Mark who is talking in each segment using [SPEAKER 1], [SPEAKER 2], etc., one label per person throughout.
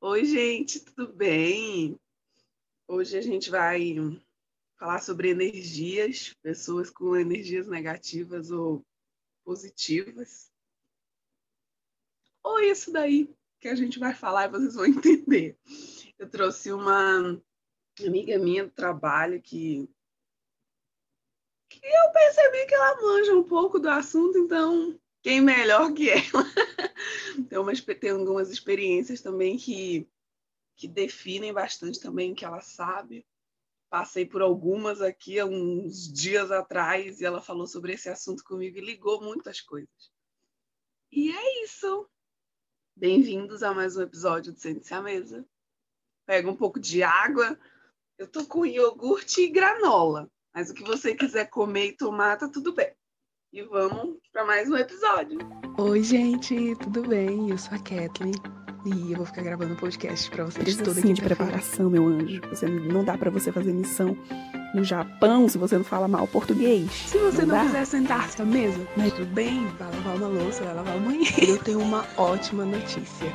[SPEAKER 1] Oi, gente, tudo bem? Hoje a gente vai falar sobre energias, pessoas com energias negativas ou positivas. Ou isso daí que a gente vai falar e vocês vão entender. Eu trouxe uma amiga minha do trabalho que, que eu percebi que ela manja um pouco do assunto, então quem melhor que ela? tem, umas, tem algumas experiências também que, que definem bastante também o que ela sabe. Passei por algumas aqui há uns dias atrás e ela falou sobre esse assunto comigo e ligou muitas coisas. E é isso. Bem-vindos a mais um episódio do Sente-se à Mesa. Pega um pouco de água. Eu tô com iogurte e granola, mas o que você quiser comer e tomar, tá tudo bem. E vamos para mais um episódio.
[SPEAKER 2] Oi, gente, tudo bem? Eu sou a Kathleen e eu vou ficar gravando um podcast para vocês
[SPEAKER 3] Precisa toda sim de preparação, meu anjo. Você não dá para você fazer missão no Japão se você não fala mal português.
[SPEAKER 2] Se você não, não quiser sentar-se à mesa, mas tudo bem, vai lavar uma louça, vai lavar o banheiro. Eu tenho uma ótima notícia.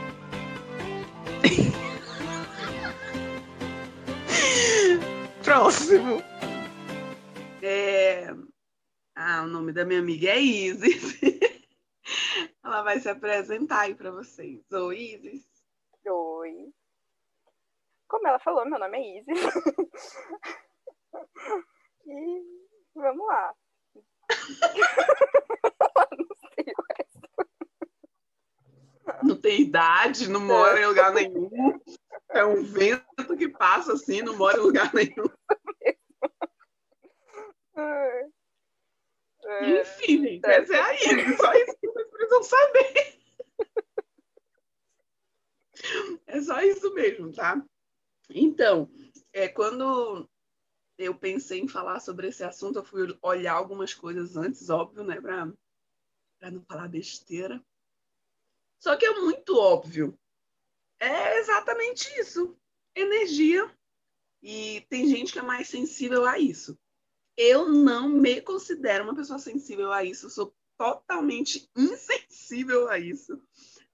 [SPEAKER 1] Próximo. É... Ah, o nome da minha amiga é Isis. Ela vai se apresentar aí para vocês. Oi, Isis.
[SPEAKER 4] Oi. Como ela falou, meu nome é Isis. e vamos lá.
[SPEAKER 1] não tem idade, não mora em lugar nenhum. É um vento que passa assim, não mora em lugar nenhum. É, Enfim, gente, é. essa é a só isso que vocês precisam saber. É só isso mesmo, tá? Então, é, quando eu pensei em falar sobre esse assunto, eu fui olhar algumas coisas antes, óbvio, né, para não falar besteira. Só que é muito óbvio. É exatamente isso. Energia. E tem gente que é mais sensível a isso. Eu não me considero uma pessoa sensível a isso, eu sou totalmente insensível a isso.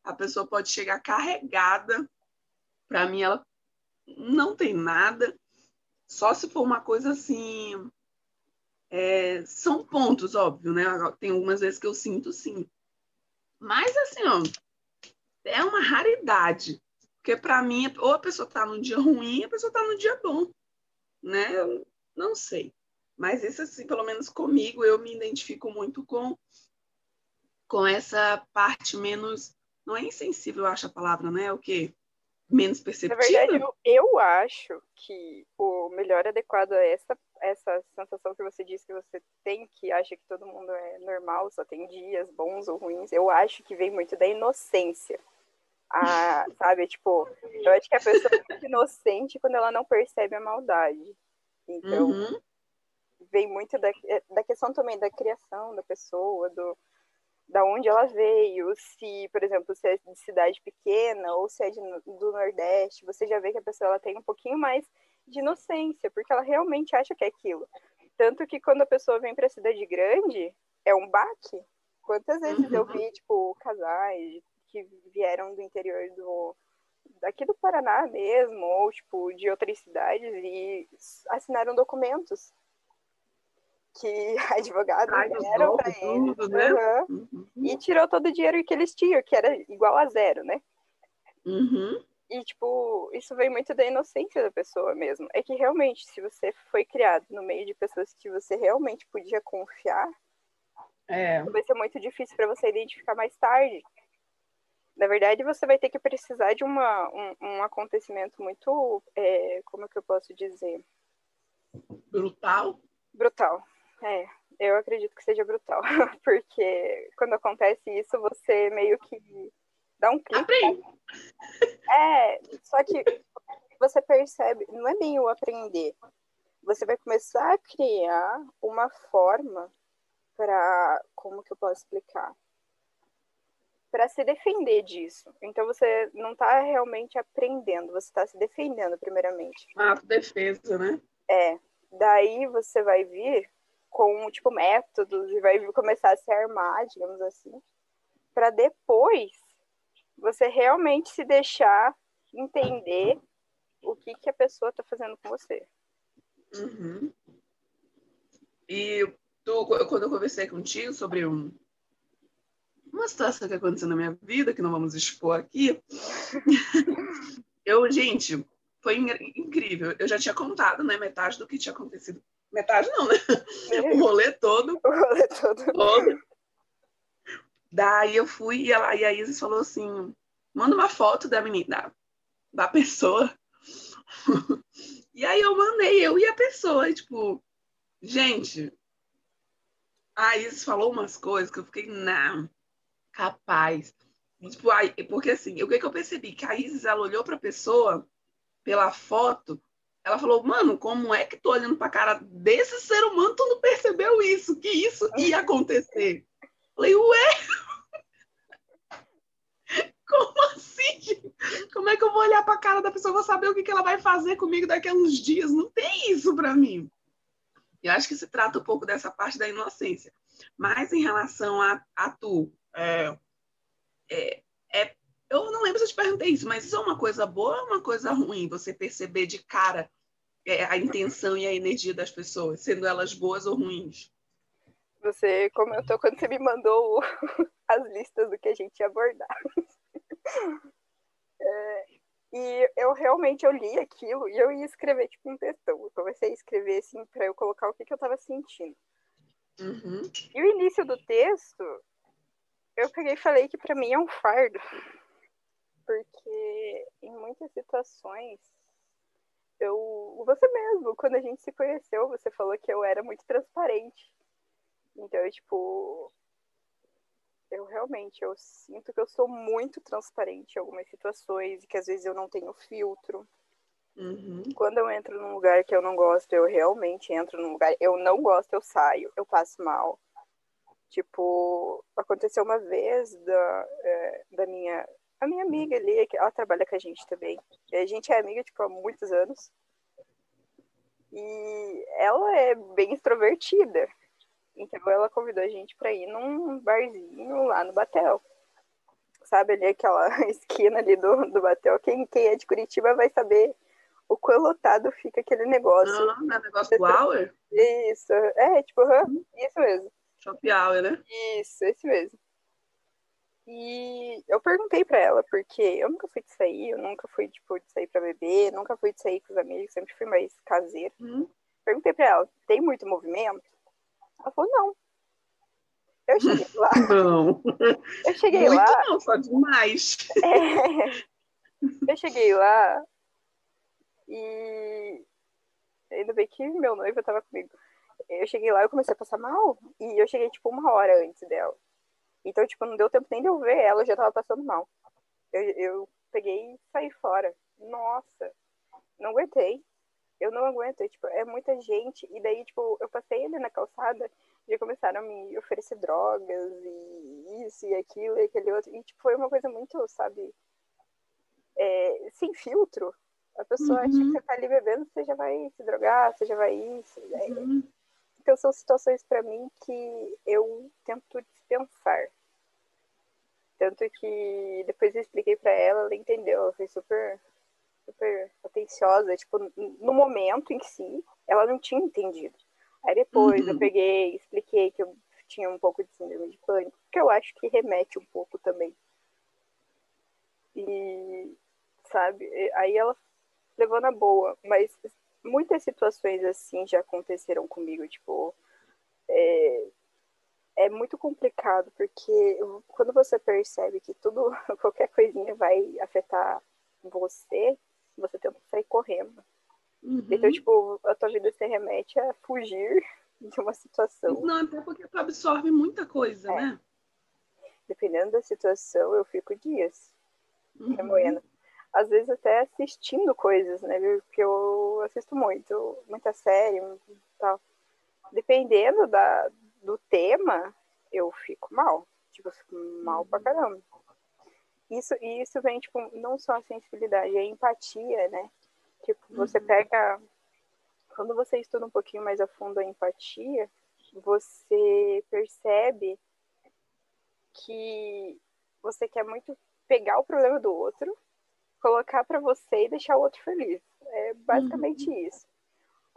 [SPEAKER 1] A pessoa pode chegar carregada, para mim ela não tem nada, só se for uma coisa assim. É, são pontos, óbvio, né? Tem algumas vezes que eu sinto sim. Mas assim, ó, é uma raridade. Porque para mim, ou a pessoa está num dia ruim, a pessoa está num dia bom. Né? Eu não sei. Mas isso, assim, pelo menos comigo, eu me identifico muito com, com essa parte menos. Não é insensível, eu acho a palavra, né? É o quê? Menos perceptível?
[SPEAKER 4] Na verdade, eu, eu acho que o melhor adequado a essa, essa sensação que você disse que você tem, que acha que todo mundo é normal, só tem dias bons ou ruins, eu acho que vem muito da inocência. A, sabe, tipo, eu acho que a pessoa é muito inocente quando ela não percebe a maldade. Então, uhum vem muito da, da questão também da criação da pessoa, do, da onde ela veio, se, por exemplo, se é de cidade pequena ou se é de, do Nordeste, você já vê que a pessoa ela tem um pouquinho mais de inocência, porque ela realmente acha que é aquilo. Tanto que quando a pessoa vem para a cidade grande, é um baque. Quantas vezes eu vi, tipo, casais que vieram do interior do daqui do Paraná mesmo, ou tipo de outras cidades e assinaram documentos que advogados deram para eles. Né? Uhum. Uhum. E tirou todo o dinheiro que eles tinham, que era igual a zero, né?
[SPEAKER 1] Uhum.
[SPEAKER 4] E, tipo, isso vem muito da inocência da pessoa mesmo. É que realmente, se você foi criado no meio de pessoas que você realmente podia confiar,
[SPEAKER 1] é.
[SPEAKER 4] vai ser muito difícil para você identificar mais tarde. Na verdade, você vai ter que precisar de uma, um, um acontecimento muito. É, como é que eu posso dizer?
[SPEAKER 1] Brutal?
[SPEAKER 4] Brutal. É, eu acredito que seja brutal, porque quando acontece isso, você meio que dá um clique.
[SPEAKER 1] Aprende.
[SPEAKER 4] É, só que você percebe, não é bem o aprender. Você vai começar a criar uma forma para, como que eu posso explicar? Para se defender disso. Então você não está realmente aprendendo, você está se defendendo primeiramente.
[SPEAKER 1] Ah, defesa, né?
[SPEAKER 4] É. Daí você vai vir com, tipo, métodos e vai começar a se armar, digamos assim, para depois você realmente se deixar entender o que, que a pessoa tá fazendo com você.
[SPEAKER 1] Uhum. E tu, quando eu conversei contigo sobre um, uma situação que aconteceu na minha vida, que não vamos expor aqui, eu, gente, foi incrível. Eu já tinha contado, né, metade do que tinha acontecido. Metade não, né? O rolê todo.
[SPEAKER 4] O rolê todo.
[SPEAKER 1] todo. Daí eu fui e, ela, e a Isis falou assim: manda uma foto da menina, da, da pessoa. e aí eu mandei, eu e a pessoa, e, tipo, gente, a Isis falou umas coisas que eu fiquei, não, capaz. tipo, aí, porque assim, o que, que eu percebi? Que a Isis, ela olhou pra pessoa pela foto, ela falou, mano, como é que tô olhando pra cara desse ser humano, tu não percebeu isso, que isso ia acontecer? Falei, ué, como assim? Como é que eu vou olhar para a cara da pessoa, vou saber o que, que ela vai fazer comigo daqui a uns dias? Não tem isso para mim. Eu acho que se trata um pouco dessa parte da inocência. Mas em relação a, a tu, é, é, é, eu não lembro se eu te perguntei isso, mas isso é uma coisa boa ou uma coisa ruim? Você perceber de cara é, a intenção e a energia das pessoas, sendo elas boas ou ruins?
[SPEAKER 4] Você comentou quando você me mandou as listas do que a gente ia abordar. É, e eu realmente eu li aquilo e eu ia escrever tipo um textão. Eu comecei a escrever assim para eu colocar o que, que eu estava sentindo.
[SPEAKER 1] Uhum.
[SPEAKER 4] E o início do texto, eu peguei e falei que para mim é um fardo. Porque em muitas situações, eu. Você mesmo, quando a gente se conheceu, você falou que eu era muito transparente. Então, eu, tipo, eu realmente eu sinto que eu sou muito transparente em algumas situações e que às vezes eu não tenho filtro.
[SPEAKER 1] Uhum.
[SPEAKER 4] Quando eu entro num lugar que eu não gosto, eu realmente entro num lugar. Eu não gosto, eu saio, eu passo mal. Tipo, aconteceu uma vez da, é, da minha a minha amiga ali, ela trabalha com a gente também. A gente é amiga tipo há muitos anos. E ela é bem extrovertida. Então ela convidou a gente para ir num barzinho lá no Batel. Sabe ali aquela esquina ali do, do Batel? Quem, quem é de Curitiba vai saber o quão lotado fica aquele negócio.
[SPEAKER 1] Não é negócio do Hour?
[SPEAKER 4] Isso, é, tipo, uhum, isso mesmo.
[SPEAKER 1] Shop Hour, né?
[SPEAKER 4] Isso, esse mesmo. E eu perguntei para ela, porque eu nunca fui de sair, eu nunca fui, tipo, de sair pra beber, nunca fui de sair com os amigos, sempre fui mais caseiro.
[SPEAKER 1] Hum.
[SPEAKER 4] Perguntei pra ela, tem muito movimento? Ela falou, não. Eu cheguei lá.
[SPEAKER 1] Não.
[SPEAKER 4] Eu cheguei
[SPEAKER 1] Muito
[SPEAKER 4] lá.
[SPEAKER 1] não, só demais.
[SPEAKER 4] É, eu cheguei lá e ainda bem que meu noivo tava comigo. Eu cheguei lá e comecei a passar mal. E eu cheguei, tipo, uma hora antes dela. Então, tipo, não deu tempo nem de eu ver ela, eu já tava passando mal. Eu, eu peguei e saí fora. Nossa, não aguentei eu não aguento, tipo, é muita gente. E daí, tipo, eu passei ali na calçada e começaram a me oferecer drogas e isso e aquilo e aquele outro. E, tipo, foi uma coisa muito, sabe, é, sem filtro. A pessoa uhum. acha que você tá ali bebendo, você já vai se drogar, você já vai isso.
[SPEAKER 1] Uhum.
[SPEAKER 4] Então, são situações para mim que eu tento dispensar. Tanto que depois eu expliquei para ela, ela entendeu, ela foi super super atenciosa, tipo, no momento em si, ela não tinha entendido. Aí depois uhum. eu peguei, expliquei que eu tinha um pouco de síndrome de pânico, que eu acho que remete um pouco também. E, sabe, aí ela levou na boa, mas muitas situações assim já aconteceram comigo, tipo, é, é muito complicado, porque quando você percebe que tudo, qualquer coisinha vai afetar você, você tenta sair correndo.
[SPEAKER 1] Uhum.
[SPEAKER 4] Então, tipo, a tua vida se remete a fugir de uma situação.
[SPEAKER 1] Não, até porque tu absorve muita coisa,
[SPEAKER 4] é.
[SPEAKER 1] né?
[SPEAKER 4] Dependendo da situação, eu fico dias
[SPEAKER 1] uhum.
[SPEAKER 4] remoendo. Às vezes até assistindo coisas, né? Porque eu assisto muito, muita série e tal. Dependendo da, do tema, eu fico mal. Tipo, eu fico mal pra caramba. Isso, e isso vem, tipo, não só a sensibilidade, a empatia, né? Tipo, você uhum. pega. Quando você estuda um pouquinho mais a fundo a empatia, você percebe que você quer muito pegar o problema do outro colocar para você e deixar o outro feliz. É basicamente uhum. isso.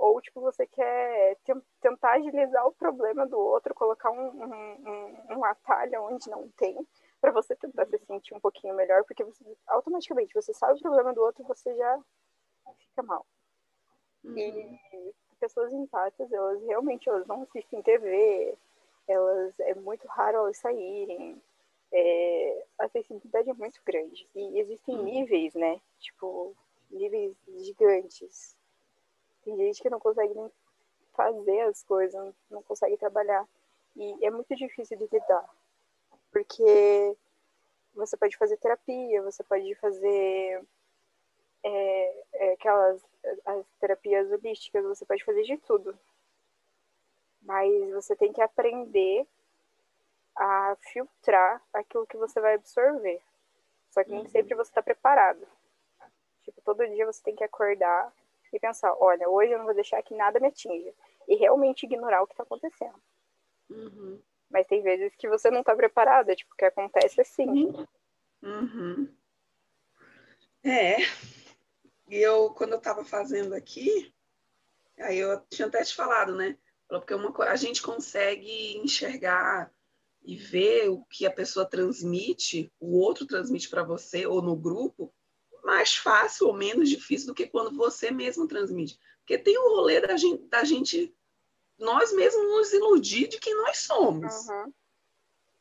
[SPEAKER 4] Ou, tipo, você quer tentar agilizar o problema do outro, colocar um, um, um atalho onde não tem, para você tentar se sentir um pouquinho melhor, porque você, automaticamente você sabe o problema do outro, você já fica mal. Uhum. E pessoas empáticas, elas realmente elas não assistem TV, elas é muito raro elas saírem. É, a sensibilidade é muito grande. E existem uhum. níveis, né? Tipo, níveis gigantes. Tem gente que não consegue nem fazer as coisas, não consegue trabalhar. E é muito difícil de lidar. Porque você pode fazer terapia, você pode fazer é, é, aquelas as terapias holísticas, você pode fazer de tudo. Mas você tem que aprender a filtrar aquilo que você vai absorver. Só que nem uhum. sempre você está preparado. Tipo, todo dia você tem que acordar e pensar, olha, hoje eu não vou deixar que nada me atinja. E realmente ignorar o que está acontecendo. Uhum. Mas tem vezes que você não está preparada, tipo, que acontece assim.
[SPEAKER 1] Uhum. É. E eu, quando eu estava fazendo aqui, aí eu tinha até te falado, né? Porque uma, a gente consegue enxergar e ver o que a pessoa transmite, o outro transmite para você ou no grupo, mais fácil ou menos difícil do que quando você mesmo transmite. Porque tem o rolê da gente, da gente nós mesmos nos iludir de quem nós somos. Uhum.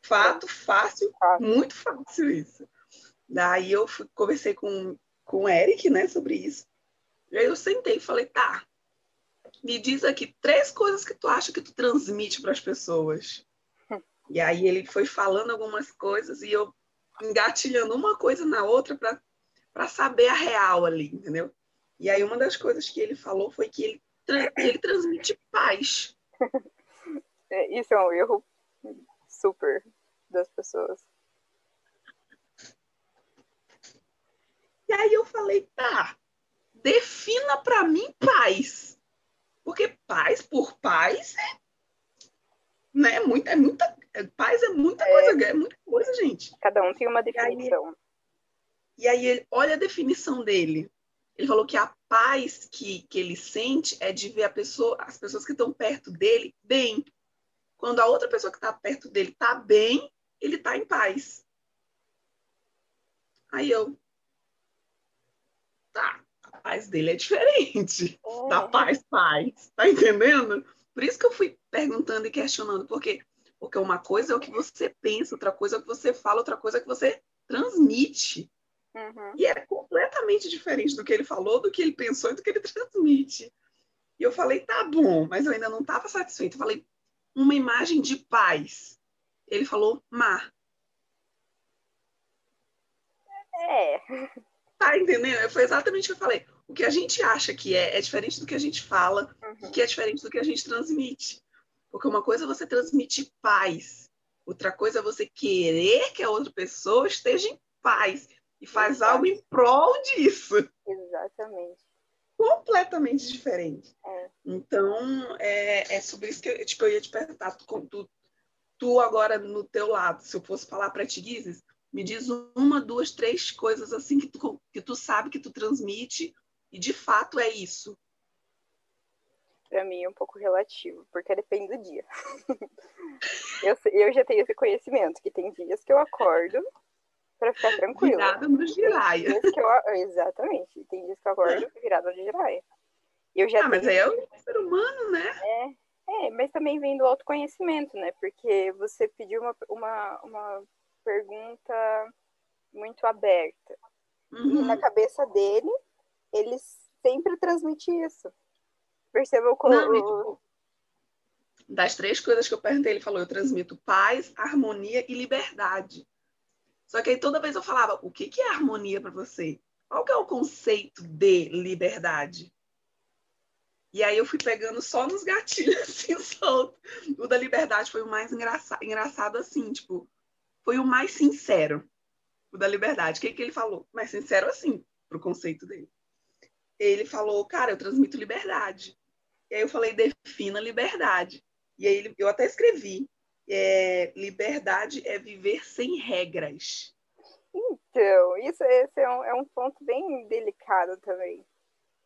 [SPEAKER 1] Fato fácil, fácil, muito fácil isso. Daí eu fui, conversei com, com o Eric, né, sobre isso. E aí eu sentei e falei, tá, me diz aqui três coisas que tu acha que tu transmite para as pessoas. E aí ele foi falando algumas coisas e eu engatilhando uma coisa na outra para saber a real ali, entendeu? E aí uma das coisas que ele falou foi que ele, ele transmite paz.
[SPEAKER 4] É, isso é um erro super das pessoas.
[SPEAKER 1] E aí eu falei, tá, defina para mim paz. Porque paz por paz é, né, muita, é muita, paz é muita é. coisa, é muita coisa, gente.
[SPEAKER 4] Cada um tem uma definição.
[SPEAKER 1] E aí, ele, olha a definição dele. Ele falou que a paz que, que ele sente é de ver a pessoa, as pessoas que estão perto dele bem. Quando a outra pessoa que está perto dele está bem, ele está em paz. Aí eu, tá, a paz dele é diferente é. da paz paz, tá entendendo? Por isso que eu fui perguntando e questionando, porque porque uma coisa é o que você pensa, outra coisa é o que você fala, outra coisa é o que você transmite. Uhum. E é completamente diferente do que ele falou, do que ele pensou e do que ele transmite. E eu falei, tá bom, mas eu ainda não estava satisfeito. Eu falei, uma imagem de paz. Ele falou, mar.
[SPEAKER 4] É.
[SPEAKER 1] Tá entendendo? Foi exatamente o que eu falei. O que a gente acha que é, é diferente do que a gente fala, uhum. que é diferente do que a gente transmite. Porque uma coisa é você transmitir paz, outra coisa é você querer que a outra pessoa esteja em paz e faz algo em prol disso.
[SPEAKER 4] Exatamente.
[SPEAKER 1] Completamente diferente. É. Então, é, é, sobre isso que eu, tipo, eu ia te perguntar. Tu, tu, agora, no teu lado, se eu fosse falar para ti, Guizes, me diz uma, duas, três coisas assim que tu, que tu sabe que tu transmite e de fato é isso.
[SPEAKER 4] Para mim é um pouco relativo, porque depende do dia. eu, eu já tenho esse conhecimento, que tem dias que eu acordo para ficar tranquila.
[SPEAKER 1] Virada no giraia.
[SPEAKER 4] Eu, exatamente. Tem dias que eu acordo é. virada no giraia. Eu já
[SPEAKER 1] ah, mas aí é o ser humano, né?
[SPEAKER 4] É, é, mas também vem do autoconhecimento, né? Porque você pediu uma, uma, uma pergunta muito aberta. Uhum. E na cabeça dele, ele sempre transmite isso. Percebeu como. Não, tipo,
[SPEAKER 1] das três coisas que eu perguntei, ele falou: eu transmito paz, harmonia e liberdade. Só que aí toda vez eu falava: o que, que é harmonia para você? Qual que é o conceito de liberdade? E aí eu fui pegando só nos gatilhos, assim, solto. O da liberdade foi o mais engraçado, engraçado assim, tipo, foi o mais sincero, o da liberdade. O que, que ele falou? Mais sincero assim, pro conceito dele. Ele falou, cara, eu transmito liberdade. E aí eu falei, defina liberdade. E aí eu até escrevi, é, liberdade é viver sem regras.
[SPEAKER 4] Então, isso esse é, um, é um ponto bem delicado também.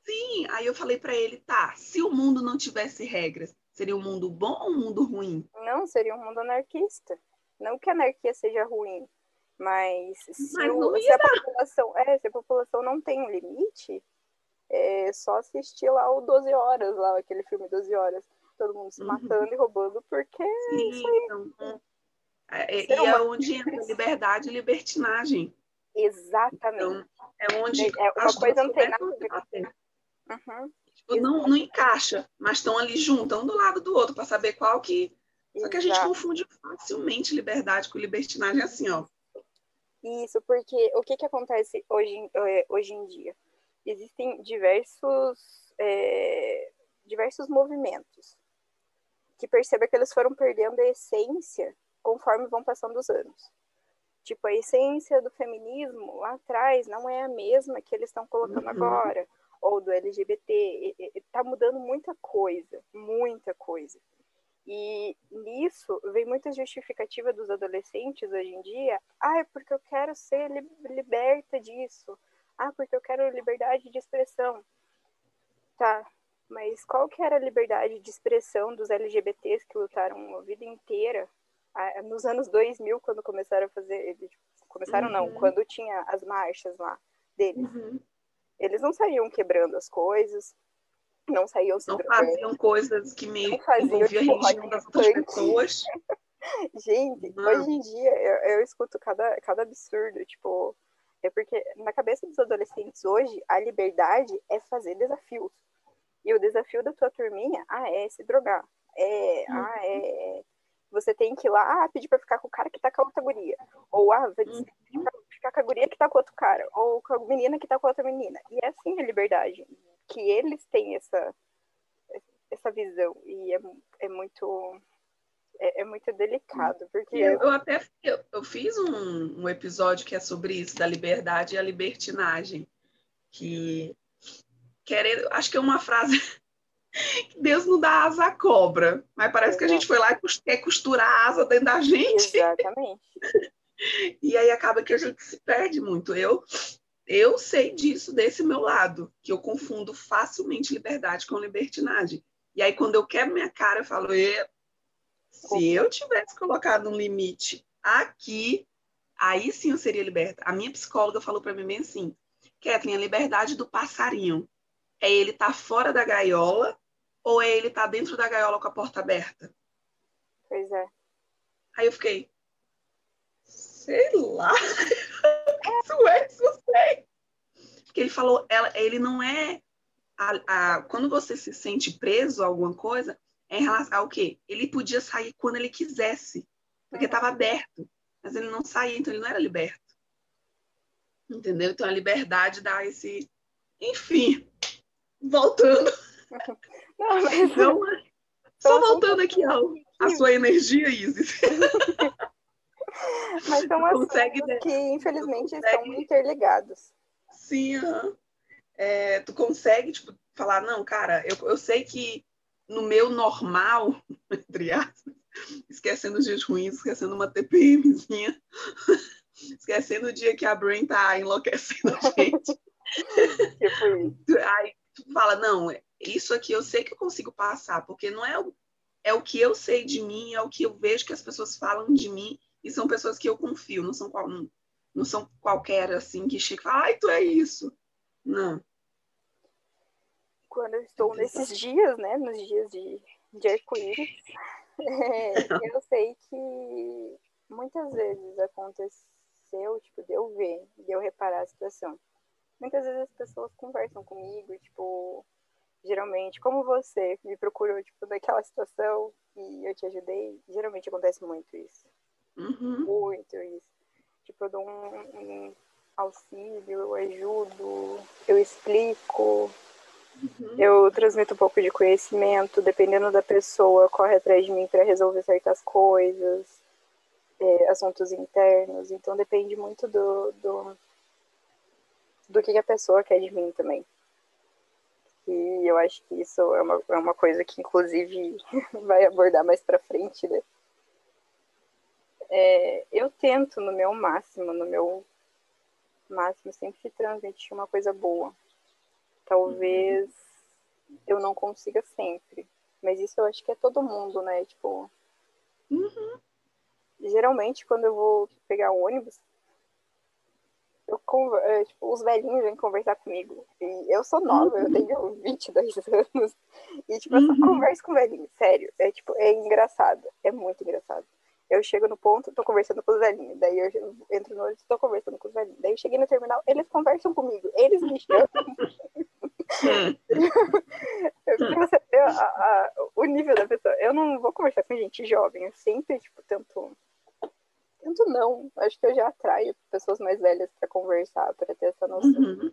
[SPEAKER 1] Sim, aí eu falei para ele, tá, se o mundo não tivesse regras, seria um mundo bom ou um mundo ruim?
[SPEAKER 4] Não, seria um mundo anarquista. Não que a anarquia seja ruim, mas se,
[SPEAKER 1] Mas
[SPEAKER 4] o- se a população, é, se a população não tem um limite, é só assistir lá o 12 horas, lá aquele filme 12 horas, todo mundo se
[SPEAKER 1] Uhum.
[SPEAKER 4] matando e roubando, porque
[SPEAKER 1] Sim, então, é, é-
[SPEAKER 4] Ser
[SPEAKER 1] e é
[SPEAKER 4] humano.
[SPEAKER 1] onde entra liberdade e libertinagem.
[SPEAKER 4] exatamente.
[SPEAKER 1] Então, é onde
[SPEAKER 4] É, uma
[SPEAKER 1] as
[SPEAKER 4] coisa não tem nada
[SPEAKER 1] a
[SPEAKER 4] ver. Uhum,
[SPEAKER 1] Tipo, não, não encaixa, mas estão ali juntas, um do lado do outro, para saber qual que. Só que a gente
[SPEAKER 4] exato.
[SPEAKER 1] confunde facilmente liberdade com libertinagem assim, ó.
[SPEAKER 4] Isso, porque o que, que acontece hoje, em- eh, hoje em dia? Existem diversos, eh, diversos movimentos que perceba que eles foram perdendo a essência conforme vão passando os anos. Tipo, a essência do feminismo lá atrás não é a mesma que eles estão colocando
[SPEAKER 1] Uhum.
[SPEAKER 4] agora, ou do LGBT. Está mudando muita coisa, muita coisa. E nisso vem muita justificativa dos adolescentes hoje em dia. Ah, é porque eu quero ser li- liberta disso. Ah, porque eu quero liberdade de expressão. Tá, mas qual que era a liberdade de expressão dos LGBTs que lutaram a vida inteira? Nos anos 2000, quando começaram a fazer... Começaram não,
[SPEAKER 1] Uhum.
[SPEAKER 4] quando tinha as marchas lá deles.
[SPEAKER 1] Uhum.
[SPEAKER 4] Eles não saíam quebrando as coisas, não saíam se
[SPEAKER 1] Não
[SPEAKER 4] drogando.
[SPEAKER 1] faziam coisas que meio
[SPEAKER 4] Não
[SPEAKER 1] a
[SPEAKER 4] tipo,
[SPEAKER 1] religião
[SPEAKER 4] rock
[SPEAKER 1] das outras pessoas.
[SPEAKER 4] Gente,
[SPEAKER 1] Não.
[SPEAKER 4] hoje em dia eu, eu escuto cada, cada absurdo, tipo, é porque na cabeça dos adolescentes hoje, a liberdade é fazer desafios. E o desafio da tua turminha, ah, é se drogar. É,
[SPEAKER 1] Uhum.
[SPEAKER 4] ah, é. Você tem que ir lá, ah, pedir pra ficar com o cara que tá com a outra guria. Ou, ah, vai
[SPEAKER 1] Uhum.
[SPEAKER 4] ficar com a guria que tá com outro cara. Ou com a menina que tá com a outra menina. E é assim a liberdade. Que eles têm essa, essa visão. E é, é muito. É, é muito delicado, porque
[SPEAKER 1] Eu, eu até eu, eu fiz um, um episódio que é sobre isso, da liberdade e a libertinagem. Que querer, acho que é uma frase que Deus não dá asa à cobra, mas parece que a gente foi lá e quer costurar a asa dentro da gente.
[SPEAKER 4] Exatamente.
[SPEAKER 1] E aí acaba que a gente se perde muito. Eu eu sei disso desse meu lado, que eu confundo facilmente liberdade com libertinagem. E aí quando eu quebro minha cara, eu falo, "E, se eu tivesse colocado um limite aqui, aí sim eu seria liberta. A minha psicóloga falou para mim bem assim, Kathleen, a liberdade do passarinho é ele estar fora da gaiola ou é ele estar dentro da gaiola com a porta aberta?
[SPEAKER 4] Pois é.
[SPEAKER 1] Aí eu fiquei, sei lá, isso é, isso sei. Porque ele falou, ela, ele não é, a, a- quando você se sente preso a alguma coisa, é em relação ao quê? Ele podia sair quando ele quisesse, porque
[SPEAKER 4] Uhum.
[SPEAKER 1] estava aberto, mas ele não saía, então ele não era liberto. Entendeu? Então a liberdade dá esse, enfim, voltando,
[SPEAKER 4] Não, mas
[SPEAKER 1] não, só
[SPEAKER 4] Então,
[SPEAKER 1] voltando aqui ao, a sua energia, Isis.
[SPEAKER 4] Mas são
[SPEAKER 1] Consegue,
[SPEAKER 4] assuntos
[SPEAKER 1] né?
[SPEAKER 4] que, infelizmente,
[SPEAKER 1] Consegue.
[SPEAKER 4] estão interligados.
[SPEAKER 1] Sim. É, tu consegue, tipo, falar, não, cara, eu, eu sei que no meu normal, entre aspas, esquecendo os dias ruins, esquecendo uma TPMzinha, esquecendo o dia que a Brain tá enlouquecendo a gente.
[SPEAKER 4] Tipo isso.
[SPEAKER 1] Aí fala, não, isso aqui eu sei que eu consigo passar, porque não é o, é o que eu sei de mim, é o que eu vejo que as pessoas falam de mim, e são pessoas que eu confio, não são, qual, não, não são qualquer assim que chega e fala, ai, tu é isso. Não.
[SPEAKER 4] Quando eu estou nesses dias, né? Nos dias de, de arco-íris, é, eu sei que muitas vezes aconteceu, tipo, de eu ver, de eu reparar a situação. Muitas vezes as pessoas conversam comigo, tipo, geralmente, como você me procurou, tipo, naquela situação e eu te ajudei, geralmente acontece muito isso.
[SPEAKER 1] Uhum.
[SPEAKER 4] muito isso. Tipo, eu dou um, um auxílio, eu ajudo, eu explico,
[SPEAKER 1] Uhum.
[SPEAKER 4] eu transmito um pouco de conhecimento, dependendo da pessoa, corre atrás de mim para resolver certas coisas, é, assuntos internos. Então depende muito do, do, do que a pessoa quer de mim também. E eu acho que isso é uma, é uma coisa que, inclusive, vai abordar mais para frente, né? É, eu tento no meu máximo, no meu máximo sempre transmitir uma coisa boa. Talvez eu não consiga sempre, mas isso eu acho que é todo mundo, né? Tipo,
[SPEAKER 1] Uhum.
[SPEAKER 4] geralmente quando eu vou pegar o ônibus, eu conver... é, tipo, os velhinhos vêm conversar comigo. E eu sou nova, eu tenho 22 anos. E tipo, eu só
[SPEAKER 1] Uhum.
[SPEAKER 4] converso com velhinhos, sério. É tipo, é engraçado. É muito engraçado. Eu chego no ponto, tô conversando com os velhinhos. Daí eu entro no ônibus, tô conversando com os velhinhos. Daí eu cheguei no terminal, eles conversam comigo. Eles me chamam. Você vê a- a- o nível da pessoa. Eu não vou conversar com gente jovem. Eu sempre, tipo, tento. Tento não. Acho que eu já atraio pessoas mais velhas pra conversar, pra ter essa noção.
[SPEAKER 1] Uhum.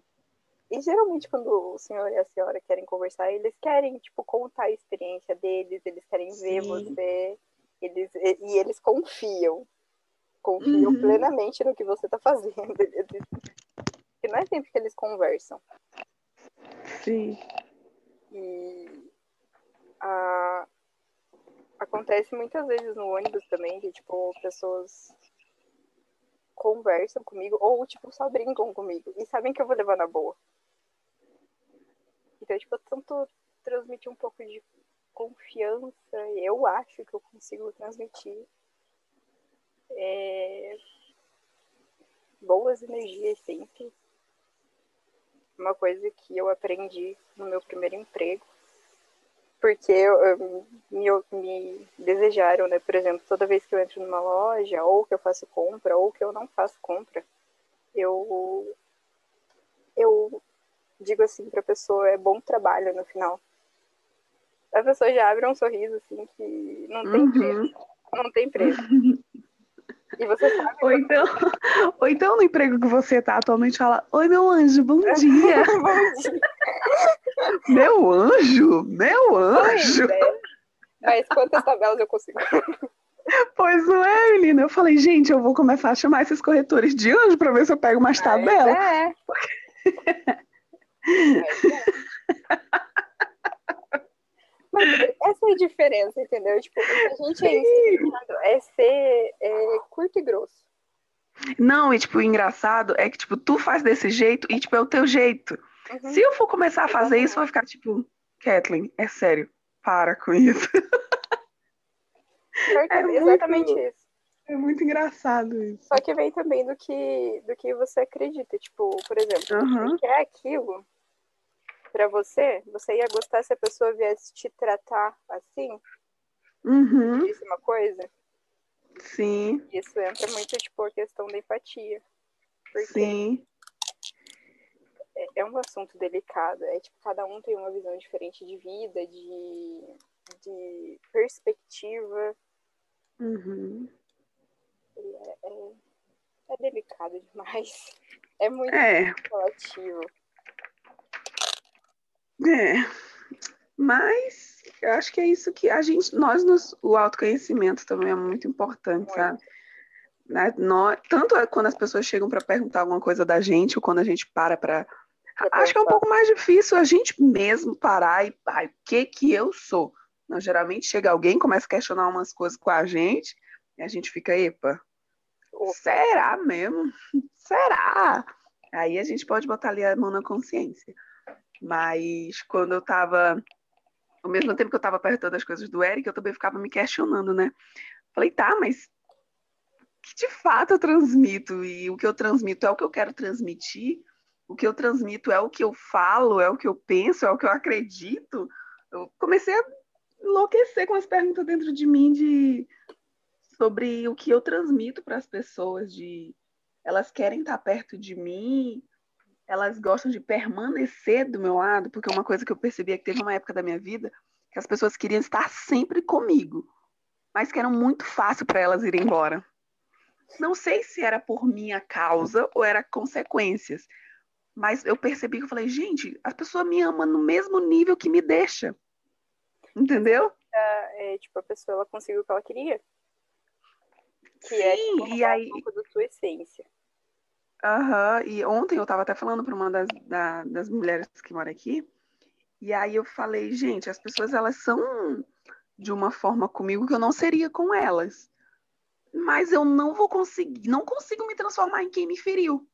[SPEAKER 4] E geralmente, quando o senhor e a senhora querem conversar, eles querem, tipo, contar a experiência deles, eles querem ver
[SPEAKER 1] Sim.
[SPEAKER 4] você. Eles, e, e eles confiam. Confiam
[SPEAKER 1] Uhum.
[SPEAKER 4] plenamente no que você tá fazendo. Eles- E não é sempre que eles conversam.
[SPEAKER 1] Sim.
[SPEAKER 4] E a- acontece muitas vezes no ônibus também, que, tipo, pessoas conversam comigo ou, tipo, só brincam comigo e sabem que eu vou levar na boa. Então, tipo, eu tento transmitir um pouco de confiança, eu acho que eu consigo transmitir é, boas energias sempre. Uma coisa que eu aprendi no meu primeiro emprego, porque eu, eu- me, me desejaram, né? Por exemplo, toda vez que eu entro numa loja, ou que eu faço compra, ou que eu não faço compra, eu, eu digo assim pra pessoa, é bom trabalho no final. A pessoa já abre um sorriso, assim, que não tem preço.
[SPEAKER 1] Uhum.
[SPEAKER 4] Não tem preço. E você sabe
[SPEAKER 1] Ou então, ou então no emprego que você tá atualmente fala, oi meu anjo, bom dia.
[SPEAKER 4] Bom dia.
[SPEAKER 1] Meu anjo, meu anjo.
[SPEAKER 4] É. Mas quantas tabelas eu consigo?
[SPEAKER 1] Pois não é, menina. Eu falei, gente, eu vou começar a chamar esses corretores de anjo pra ver se eu pego umas tabelas.
[SPEAKER 4] É. Mas essa é a diferença, entendeu? Tipo, a gente é ensinado é ser é, curto e grosso.
[SPEAKER 1] Não, e tipo, o engraçado é que, tipo, tu faz desse jeito e, tipo, é o teu jeito.
[SPEAKER 4] Uhum.
[SPEAKER 1] Se eu for começar a fazer isso, vai ficar tipo, Kathleen, é sério, para com isso.
[SPEAKER 4] Certo?
[SPEAKER 1] é muito-
[SPEAKER 4] Exatamente isso.
[SPEAKER 1] É muito engraçado isso.
[SPEAKER 4] Só que vem também do que, do que você acredita. Tipo, por exemplo, você quer aquilo pra você, você ia gostar se a pessoa viesse te tratar assim,
[SPEAKER 1] Uhum,
[SPEAKER 4] disse uma coisa?
[SPEAKER 1] sim,
[SPEAKER 4] Isso entra muito, tipo, a questão da empatia. Porque
[SPEAKER 1] sim.
[SPEAKER 4] É- é um assunto delicado. É tipo, cada um tem uma visão diferente de vida, de, de perspectiva.
[SPEAKER 1] Uhum.
[SPEAKER 4] É delicado demais. É muito
[SPEAKER 1] É,
[SPEAKER 4] relativo.
[SPEAKER 1] é. Mas eu acho que é isso que a gente, nós nos, o autoconhecimento também é muito importante,
[SPEAKER 4] Muito.
[SPEAKER 1] sabe? Né? Nós, tanto é quando as pessoas chegam para perguntar alguma coisa da gente, ou quando a gente para para Acho que é um pouco mais difícil a gente mesmo parar e, ai, o que que eu sou? Não, geralmente chega alguém, começa a questionar umas coisas com a gente, e a gente fica, epa, será mesmo? Será? Aí a gente pode botar ali a mão na consciência. Mas quando eu tava, ao mesmo tempo que eu tava perguntando as coisas do Eric, eu também ficava me questionando, né? Falei, tá, mas que de fato eu transmito? E o que eu transmito é o que eu quero transmitir? O que eu transmito é o que eu falo, é o que eu penso, é o que eu acredito. Eu comecei a enlouquecer com as perguntas dentro de mim de sobre o que eu transmito para as pessoas, de elas querem estar perto de mim, elas gostam de permanecer do meu lado, porque uma coisa que eu percebi é que teve uma época da minha vida que as pessoas queriam estar sempre comigo, mas que era muito fácil para elas irem embora. Não sei se era por minha causa ou era consequências, mas eu percebi que eu falei, gente, a pessoa me ama no mesmo nível que me deixa. Entendeu?
[SPEAKER 4] É, tipo, a pessoa ela conseguiu o que ela queria. Que é
[SPEAKER 1] Sim,
[SPEAKER 4] tipo,
[SPEAKER 1] e aí-
[SPEAKER 4] um pouco da sua essência.
[SPEAKER 1] Aham, e ontem eu estava até falando para uma das, da- das mulheres que mora aqui, e aí eu falei, gente, as pessoas elas são de uma forma comigo que eu não seria com elas. Mas eu não vou conseguir, não consigo me transformar em quem me feriu.